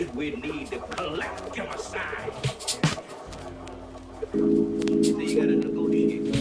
it, we need to collect your aside. See, you gotta negotiate.